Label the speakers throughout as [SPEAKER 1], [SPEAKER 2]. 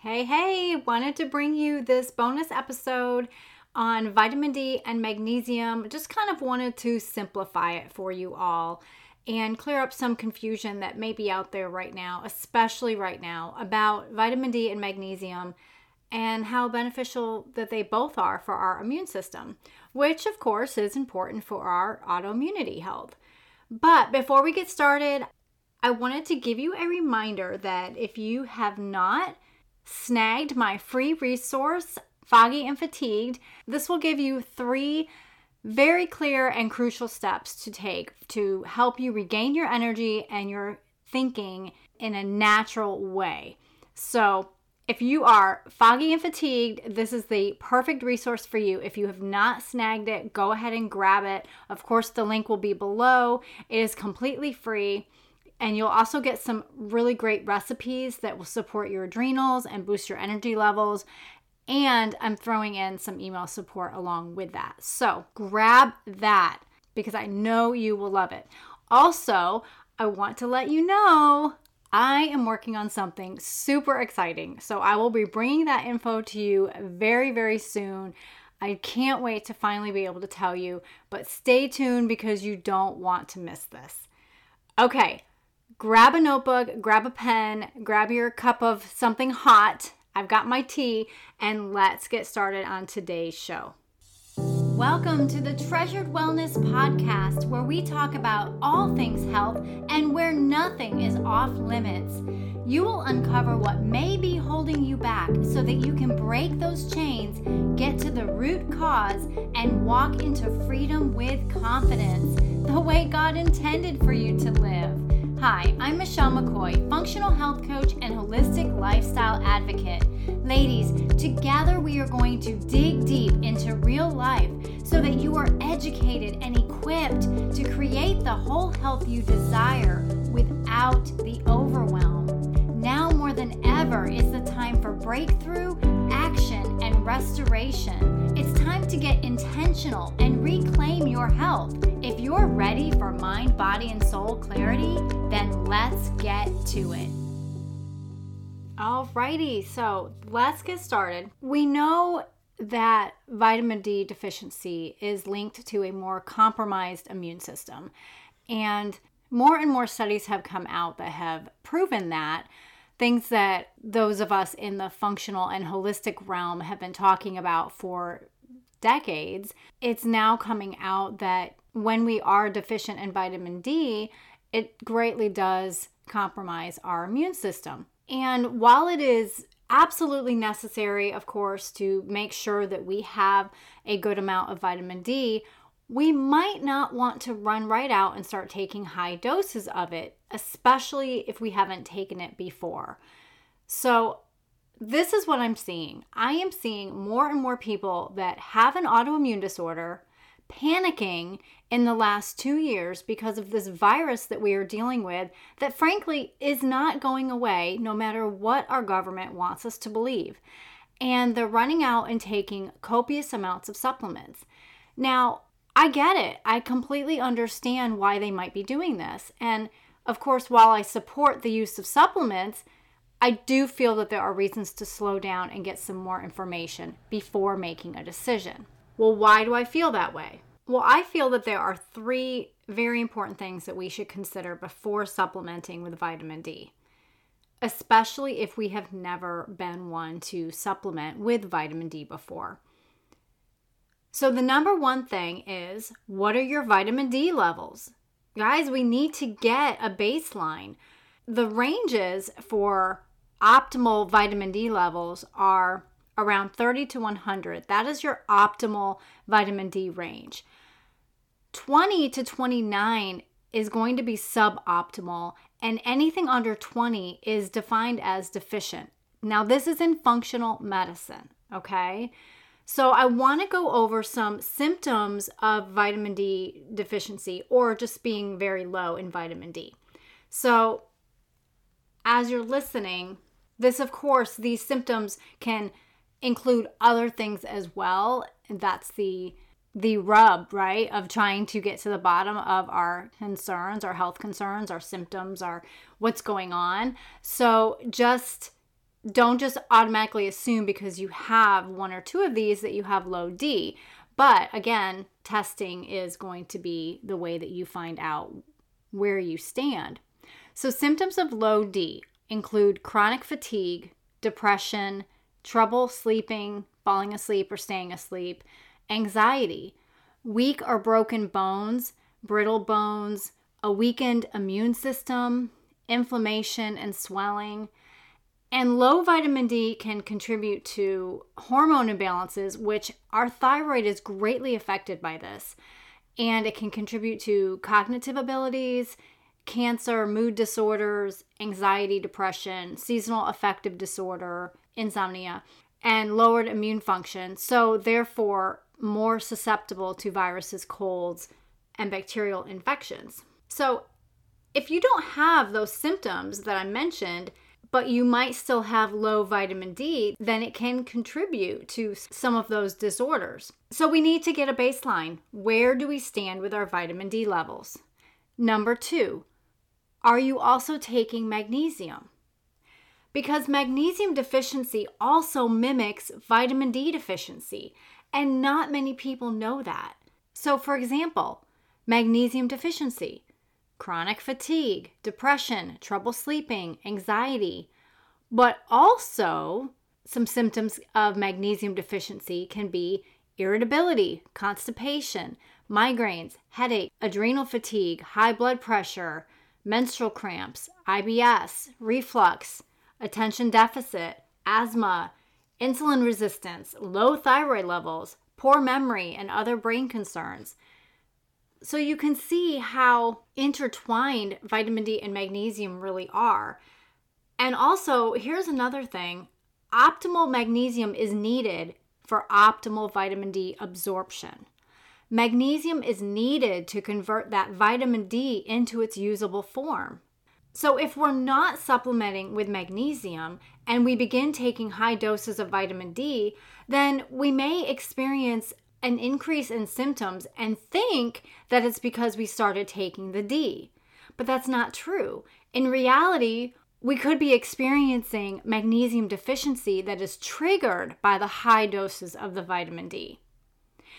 [SPEAKER 1] Hey, hey, wanted to bring you this bonus episode on vitamin D and magnesium. Just kind of wanted to simplify it for you all and clear up some confusion that may be out there right now, especially right now, about vitamin D and magnesium and how beneficial that they both are for our immune system, which of course is important for our autoimmunity health. But before we get started, I wanted to give you a reminder that if you have not snagged my free resource, Foggy and Fatigued, this will give you three very clear and crucial steps to take to help you regain your energy and your thinking in a natural way. So, if you are foggy and fatigued, this is the perfect resource for you. If you have not snagged it, go ahead and grab it. Of course, the link will be below. It is completely free. And you'll also get some really great recipes that will support your adrenals and boost your energy levels. And I'm throwing in some email support along with that. So grab that because I know you will love it. Also, I want to let you know I am working on something super exciting. So I will be bringing that info to you very, very soon. I can't wait to finally be able to tell you, but stay tuned because you don't want to miss this. Okay, grab a notebook, grab a pen, grab your cup of something hot. I've got my tea, and let's get started on today's show. Welcome to the Treasured Wellness Podcast, where we talk about all things health and where nothing is off limits. You will uncover what may be holding you back so that you can break those chains, get to the root cause, and walk into freedom with confidence, the way God intended for you to live. Hi, I'm Michelle McCoy, functional health coach and holistic lifestyle advocate. Ladies, together we are going to dig deep into real life so that you are educated and equipped to create the whole health you desire without the overwhelm. Now more than ever is the time for breakthrough, action, and restoration. It's time to get intentional and reclaim your health. If you're ready for mind, body, and soul clarity, then let's get to it. Alrighty, so let's get started. We know that vitamin D deficiency is linked to a more compromised immune system. And more and more studies have come out that have proven that things that those of us in the functional and holistic realm have been talking about for decades, it's now coming out that when we are deficient in vitamin D, it greatly does compromise our immune system. And while it is absolutely necessary, of course, to make sure that we have a good amount of vitamin D, we might not want to run right out and start taking high doses of it, especially if we haven't taken it before. So, this is what I'm seeing. I am seeing more and more people that have an autoimmune disorder panicking in the last two years because of this virus that we are dealing with that, frankly, is not going away no matter what our government wants us to believe. And they're running out and taking copious amounts of supplements. Now, I get it. I completely understand why they might be doing this. And of course, while I support the use of supplements, I do feel that there are reasons to slow down and get some more information before making a decision. Well, why do I feel that way? Well, I feel that there are three very important things that we should consider before supplementing with vitamin D, especially if we have never been one to supplement with vitamin D before. So, the number one thing is what are your vitamin D levels? Guys, we need to get a baseline. The ranges for optimal vitamin D levels are around 30 to 100. That is your optimal vitamin D range. 20 to 29 is going to be suboptimal, and anything under 20 is defined as deficient. Now, this is in functional medicine, okay? So, I want to go over some symptoms of vitamin D deficiency or just being very low in vitamin D. So, as you're listening, this, of course, these symptoms can include other things as well. And that's the the rub, right, of trying to get to the bottom of our concerns, our health concerns, our symptoms, our what's going on. So just don't just automatically assume because you have one or two of these that you have low D. But again, testing is going to be the way that you find out where you stand. So, symptoms of low D include chronic fatigue, depression, trouble sleeping, falling asleep, or staying asleep, anxiety, weak or broken bones, brittle bones, a weakened immune system, inflammation and swelling. And low vitamin D can contribute to hormone imbalances, which our thyroid is greatly affected by this. And it can contribute to cognitive abilities, cancer, mood disorders, anxiety, depression, seasonal affective disorder, insomnia, and lowered immune function. So, therefore, more susceptible to viruses, colds, and bacterial infections. So, if you don't have those symptoms that I mentioned, but you might still have low vitamin D, then it can contribute to some of those disorders. So we need to get a baseline. Where do we stand with our vitamin D levels? Number two, are you also taking magnesium? Because magnesium deficiency also mimics vitamin D deficiency, and not many people know that. So, for example, magnesium deficiency chronic fatigue, depression, trouble sleeping, anxiety. But also, some symptoms of magnesium deficiency can be irritability, constipation, migraines, headache, adrenal fatigue, high blood pressure, menstrual cramps, IBS, reflux, attention deficit, asthma, insulin resistance, low thyroid levels, poor memory, and other brain concerns. So you can see how intertwined vitamin D and magnesium really are. And also, here's another thing optimal magnesium is needed for optimal vitamin D absorption. Magnesium is needed to convert that vitamin D into its usable form. So, if we're not supplementing with magnesium and we begin taking high doses of vitamin D, then we may experience an increase in symptoms and think that it's because we started taking the D. But that's not true. In reality, we could be experiencing magnesium deficiency that is triggered by the high doses of the vitamin D.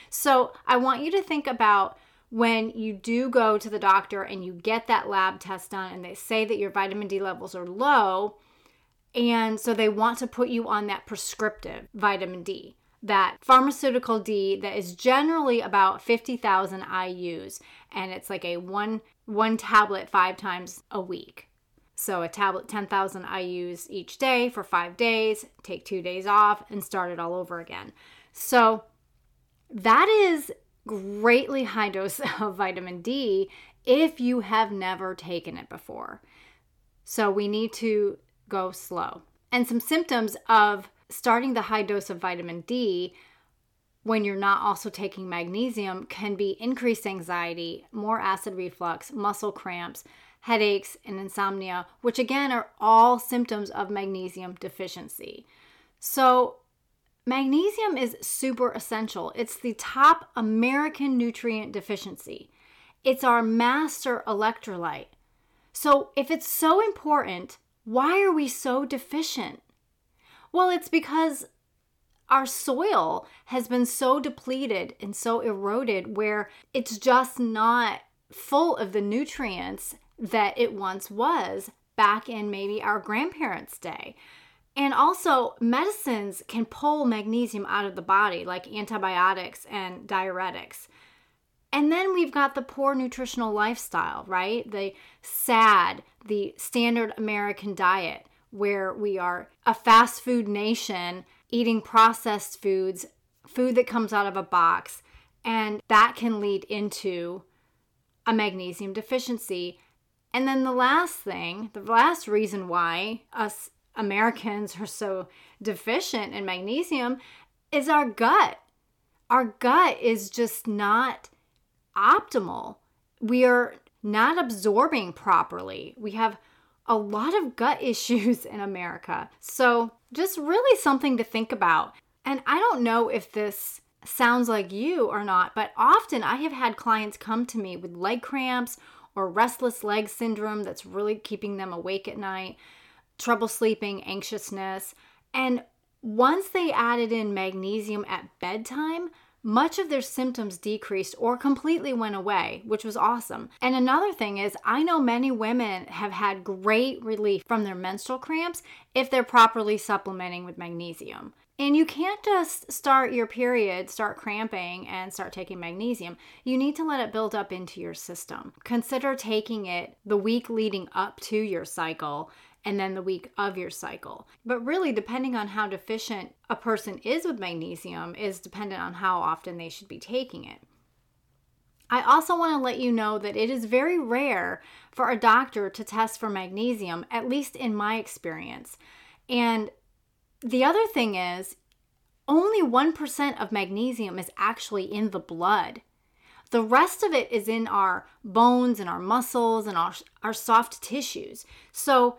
[SPEAKER 1] So, I want you to think about when you do go to the doctor and you get that lab test done and they say that your vitamin D levels are low, and so they want to put you on that prescriptive vitamin D that pharmaceutical D that is generally about 50,000 IUs and it's like a one one tablet 5 times a week. So a tablet 10,000 IUs each day for 5 days, take 2 days off and start it all over again. So that is greatly high dose of vitamin D if you have never taken it before. So we need to go slow. And some symptoms of starting the high dose of vitamin D when you're not also taking magnesium can be increased anxiety, more acid reflux, muscle cramps, headaches, and insomnia, which again are all symptoms of magnesium deficiency. So, magnesium is super essential. It's the top American nutrient deficiency, it's our master electrolyte. So, if it's so important, why are we so deficient? Well, it's because our soil has been so depleted and so eroded where it's just not full of the nutrients that it once was back in maybe our grandparents' day. And also, medicines can pull magnesium out of the body, like antibiotics and diuretics. And then we've got the poor nutritional lifestyle, right? The SAD, the standard American diet where we are a fast food nation eating processed foods, food that comes out of a box, and that can lead into a magnesium deficiency. And then the last thing, the last reason why us Americans are so deficient in magnesium is our gut. Our gut is just not optimal. We are not absorbing properly. We have a lot of gut issues in America. So, just really something to think about. And I don't know if this sounds like you or not, but often I have had clients come to me with leg cramps or restless leg syndrome that's really keeping them awake at night. Trouble sleeping, anxiousness. And once they added in magnesium at bedtime, much of their symptoms decreased or completely went away, which was awesome. And another thing is, I know many women have had great relief from their menstrual cramps if they're properly supplementing with magnesium. And you can't just start your period, start cramping, and start taking magnesium. You need to let it build up into your system. Consider taking it the week leading up to your cycle and then the week of your cycle. But really, depending on how deficient a person is with magnesium, is dependent on how often they should be taking it. I also want to let you know that it is very rare for a doctor to test for magnesium, at least in my experience. And the other thing is, only 1% of magnesium is actually in the blood. The rest of it is in our bones and our muscles and our, our soft tissues. So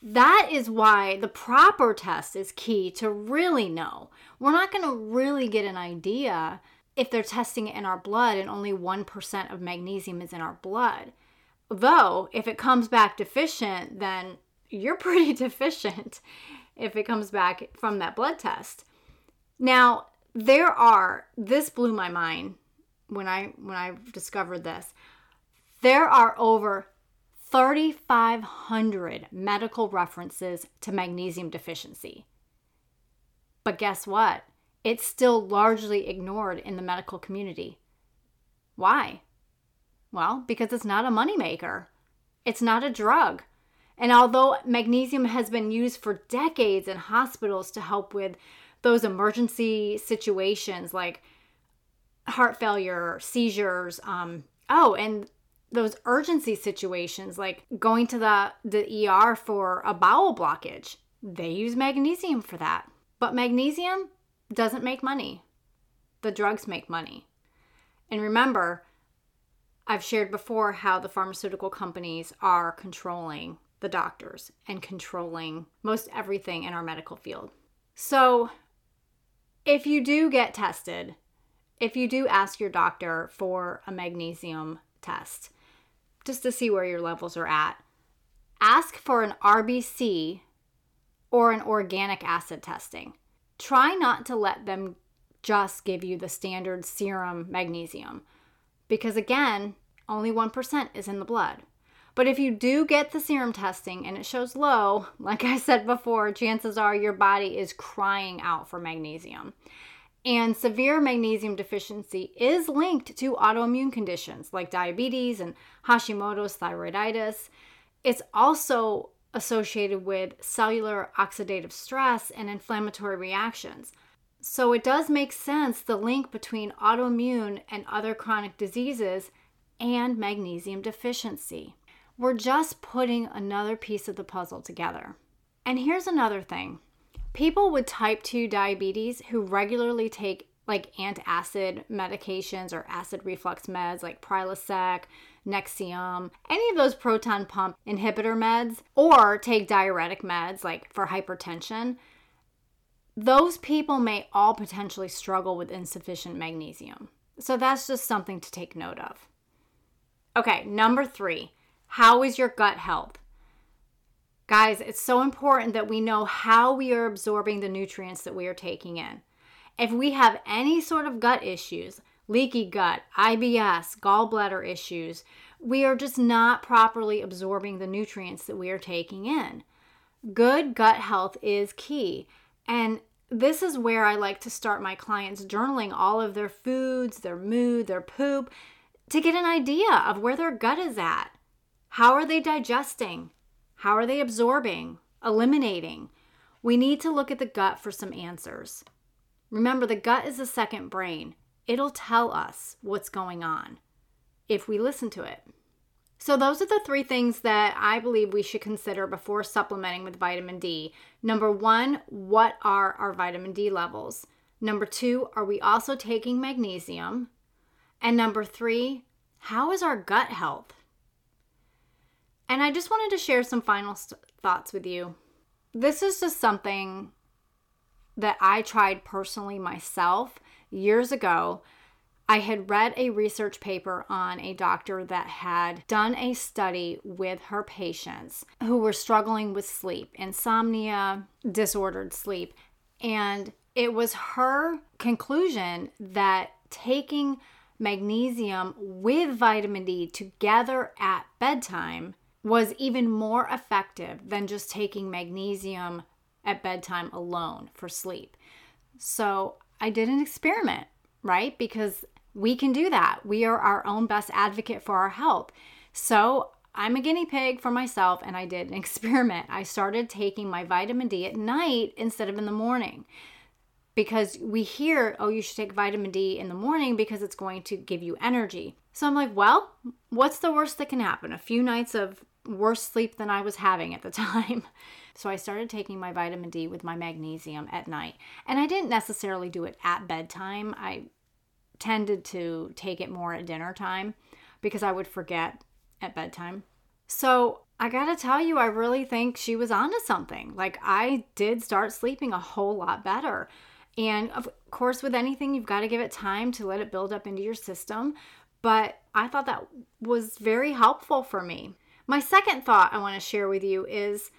[SPEAKER 1] that is why the proper test is key to really know. We're not going to really get an idea if they're testing it in our blood and only 1% of magnesium is in our blood. Though, if it comes back deficient, then you're pretty deficient if it comes back from that blood test. Now, there are this blew my mind when I when I discovered this. There are over 3500 medical references to magnesium deficiency. But guess what? It's still largely ignored in the medical community. Why? Well, because it's not a moneymaker. It's not a drug. And although magnesium has been used for decades in hospitals to help with those emergency situations like heart failure, seizures, um, oh, and those urgency situations like going to the, the ER for a bowel blockage, they use magnesium for that. But magnesium doesn't make money. The drugs make money. And remember, I've shared before how the pharmaceutical companies are controlling the doctors and controlling most everything in our medical field. So, if you do get tested, if you do ask your doctor for a magnesium test, just to see where your levels are at, ask for an RBC or an organic acid testing. Try not to let them just give you the standard serum magnesium because, again, only 1% is in the blood. But if you do get the serum testing and it shows low, like I said before, chances are your body is crying out for magnesium. And severe magnesium deficiency is linked to autoimmune conditions like diabetes and Hashimoto's thyroiditis. It's also associated with cellular oxidative stress and inflammatory reactions. So it does make sense the link between autoimmune and other chronic diseases and magnesium deficiency. We're just putting another piece of the puzzle together. And here's another thing people with type 2 diabetes who regularly take like antacid medications or acid reflux meds like Prilosec, Nexium, any of those proton pump inhibitor meds, or take diuretic meds like for hypertension, those people may all potentially struggle with insufficient magnesium. So that's just something to take note of. Okay, number three how is your gut health? Guys, it's so important that we know how we are absorbing the nutrients that we are taking in. If we have any sort of gut issues, leaky gut, IBS, gallbladder issues, we are just not properly absorbing the nutrients that we are taking in. Good gut health is key. And this is where I like to start my clients journaling all of their foods, their mood, their poop, to get an idea of where their gut is at. How are they digesting? How are they absorbing, eliminating? We need to look at the gut for some answers. Remember, the gut is the second brain. It'll tell us what's going on if we listen to it. So, those are the three things that I believe we should consider before supplementing with vitamin D. Number one, what are our vitamin D levels? Number two, are we also taking magnesium? And number three, how is our gut health? And I just wanted to share some final st- thoughts with you. This is just something that I tried personally myself years ago. I had read a research paper on a doctor that had done a study with her patients who were struggling with sleep, insomnia, disordered sleep. And it was her conclusion that taking magnesium with vitamin D together at bedtime was even more effective than just taking magnesium at bedtime alone for sleep. So I did an experiment, right? Because we can do that. We are our own best advocate for our health. So I'm a guinea pig for myself and I did an experiment. I started taking my vitamin D at night instead of in the morning because we hear, oh, you should take vitamin D in the morning because it's going to give you energy. So I'm like, well, what's the worst that can happen? A few nights of worse sleep than I was having at the time. So I started taking my vitamin D with my magnesium at night. And I didn't necessarily do it at bedtime. I tended to take it more at dinner time because I would forget at bedtime. So I gotta tell you, I really think she was onto something. Like, I did start sleeping a whole lot better. And of course, with anything, you've got to give it time to let it build up into your system. But I thought that was very helpful for me. My second thought I want to share with you is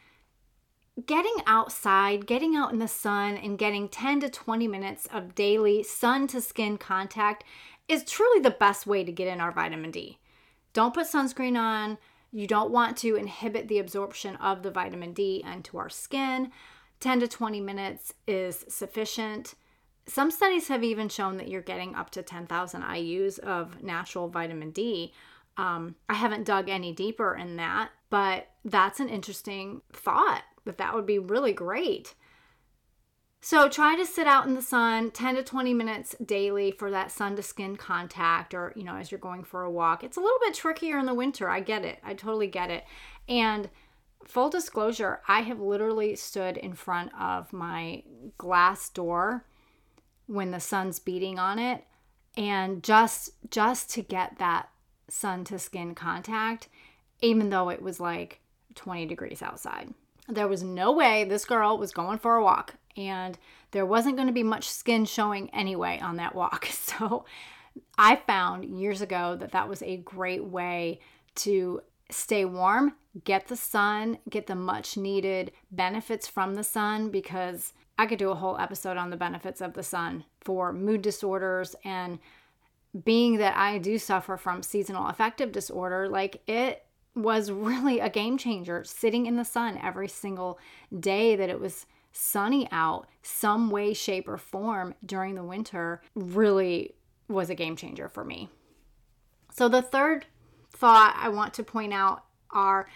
[SPEAKER 1] getting outside, getting out in the sun, and getting 10 to 20 minutes of daily sun to skin contact is truly the best way to get in our vitamin D. Don't put sunscreen on. You don't want to inhibit the absorption of the vitamin D into our skin. 10 to 20 minutes is sufficient. Some studies have even shown that you're getting up to 10,000 IUs of natural vitamin D. Um, I haven't dug any deeper in that, but that's an interesting thought that that would be really great. So try to sit out in the sun 10 to 20 minutes daily for that sun to skin contact or, you know, as you're going for a walk. It's a little bit trickier in the winter. I get it. I totally get it. And full disclosure, I have literally stood in front of my glass door when the sun's beating on it and just just to get that sun to skin contact even though it was like 20 degrees outside. There was no way this girl was going for a walk and there wasn't going to be much skin showing anyway on that walk. So I found years ago that that was a great way to stay warm, get the sun, get the much needed benefits from the sun because I could do a whole episode on the benefits of the sun for mood disorders and being that I do suffer from seasonal affective disorder, like it was really a game changer sitting in the sun every single day that it was sunny out, some way, shape, or form during the winter really was a game changer for me. So, the third thought I want to point out are,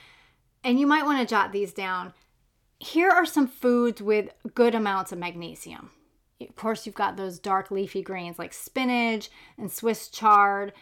[SPEAKER 1] and you might want to jot these down. Here are some foods with good amounts of magnesium. Of course, you've got those dark leafy greens like spinach and Swiss chard,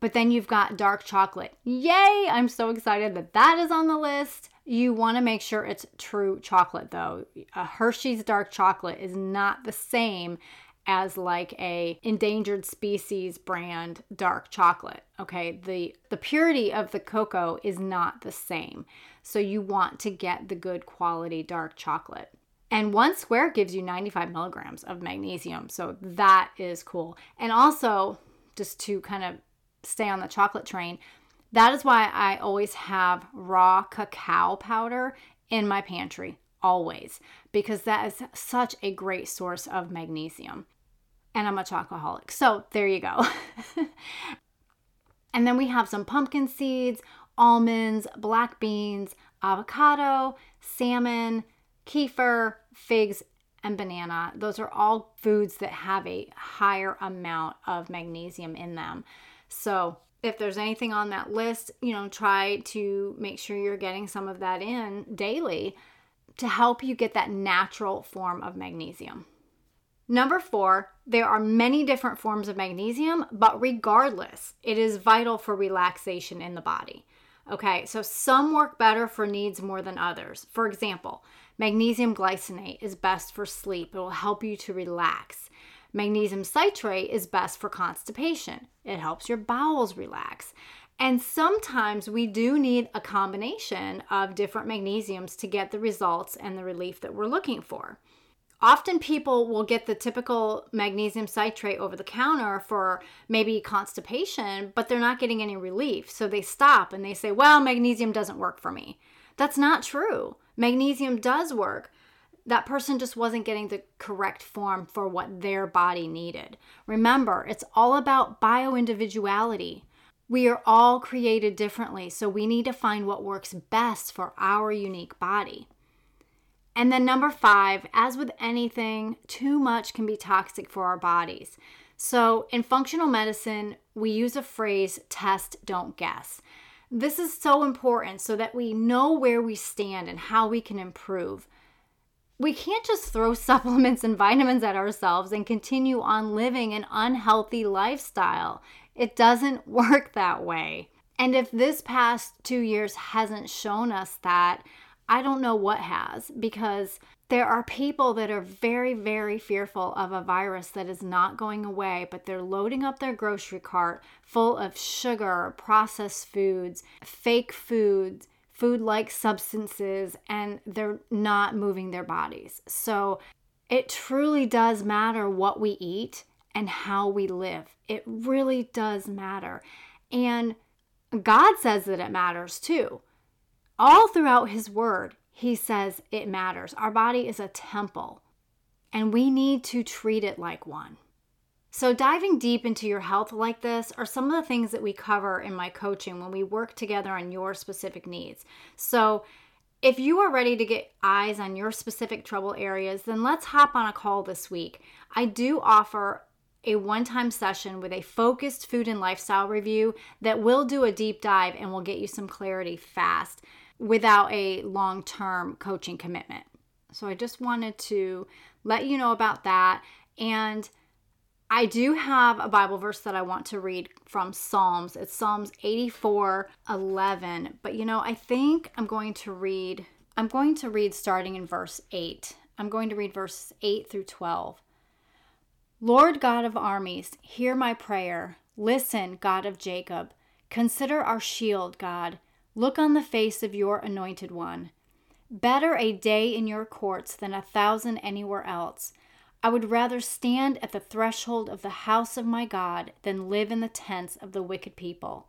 [SPEAKER 1] but then you've got dark chocolate. Yay! I'm so excited that that is on the list. You want to make sure it's true chocolate though. A Hershey's dark chocolate is not the same as like a endangered species brand dark chocolate okay the the purity of the cocoa is not the same so you want to get the good quality dark chocolate and one square gives you 95 milligrams of magnesium so that is cool and also just to kind of stay on the chocolate train that is why i always have raw cacao powder in my pantry always because that is such a great source of magnesium and I'm a chocoholic. So there you go. and then we have some pumpkin seeds, almonds, black beans, avocado, salmon, kefir, figs, and banana. Those are all foods that have a higher amount of magnesium in them. So if there's anything on that list, you know, try to make sure you're getting some of that in daily to help you get that natural form of magnesium. Number four, there are many different forms of magnesium, but regardless, it is vital for relaxation in the body. Okay, so some work better for needs more than others. For example, magnesium glycinate is best for sleep, it will help you to relax. Magnesium citrate is best for constipation, it helps your bowels relax. And sometimes we do need a combination of different magnesiums to get the results and the relief that we're looking for. Often people will get the typical magnesium citrate over the counter for maybe constipation, but they're not getting any relief. So they stop and they say, well, magnesium doesn't work for me. That's not true. Magnesium does work. That person just wasn't getting the correct form for what their body needed. Remember, it's all about bio individuality. We are all created differently, so we need to find what works best for our unique body. And then, number five, as with anything, too much can be toxic for our bodies. So, in functional medicine, we use a phrase test, don't guess. This is so important so that we know where we stand and how we can improve. We can't just throw supplements and vitamins at ourselves and continue on living an unhealthy lifestyle. It doesn't work that way. And if this past two years hasn't shown us that, I don't know what has because there are people that are very, very fearful of a virus that is not going away, but they're loading up their grocery cart full of sugar, processed foods, fake foods, food like substances, and they're not moving their bodies. So it truly does matter what we eat and how we live. It really does matter. And God says that it matters too all throughout his word, he says it matters. Our body is a temple, and we need to treat it like one. So, diving deep into your health like this are some of the things that we cover in my coaching when we work together on your specific needs. So, if you are ready to get eyes on your specific trouble areas, then let's hop on a call this week. I do offer a one time session with a focused food and lifestyle review that will do a deep dive and will get you some clarity fast without a long term coaching commitment. So I just wanted to let you know about that. And I do have a Bible verse that I want to read from Psalms. It's Psalms 84 11. But you know, I think I'm going to read, I'm going to read starting in verse 8. I'm going to read verses 8 through 12. Lord God of armies, hear my prayer. Listen, God of Jacob. Consider our shield, God. Look on the face of your anointed one. Better a day in your courts than a thousand anywhere else. I would rather stand at the threshold of the house of my God than live in the tents of the wicked people.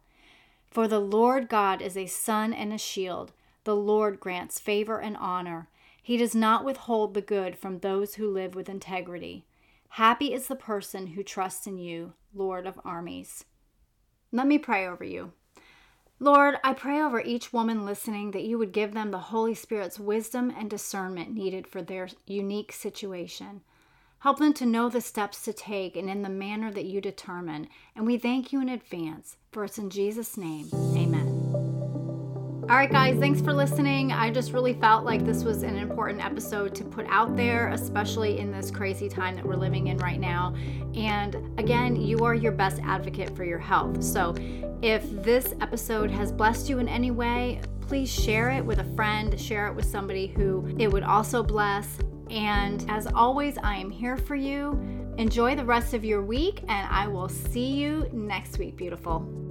[SPEAKER 1] For the Lord God is a sun and a shield. The Lord grants favor and honor. He does not withhold the good from those who live with integrity. Happy is the person who trusts in you, Lord of armies. Let me pray over you. Lord, I pray over each woman listening that you would give them the Holy Spirit's wisdom and discernment needed for their unique situation. Help them to know the steps to take and in the manner that you determine. And we thank you in advance. For it's in Jesus' name. Amen. All right, guys, thanks for listening. I just really felt like this was an important episode to put out there, especially in this crazy time that we're living in right now. And again, you are your best advocate for your health. So if this episode has blessed you in any way, please share it with a friend, share it with somebody who it would also bless. And as always, I am here for you. Enjoy the rest of your week, and I will see you next week, beautiful.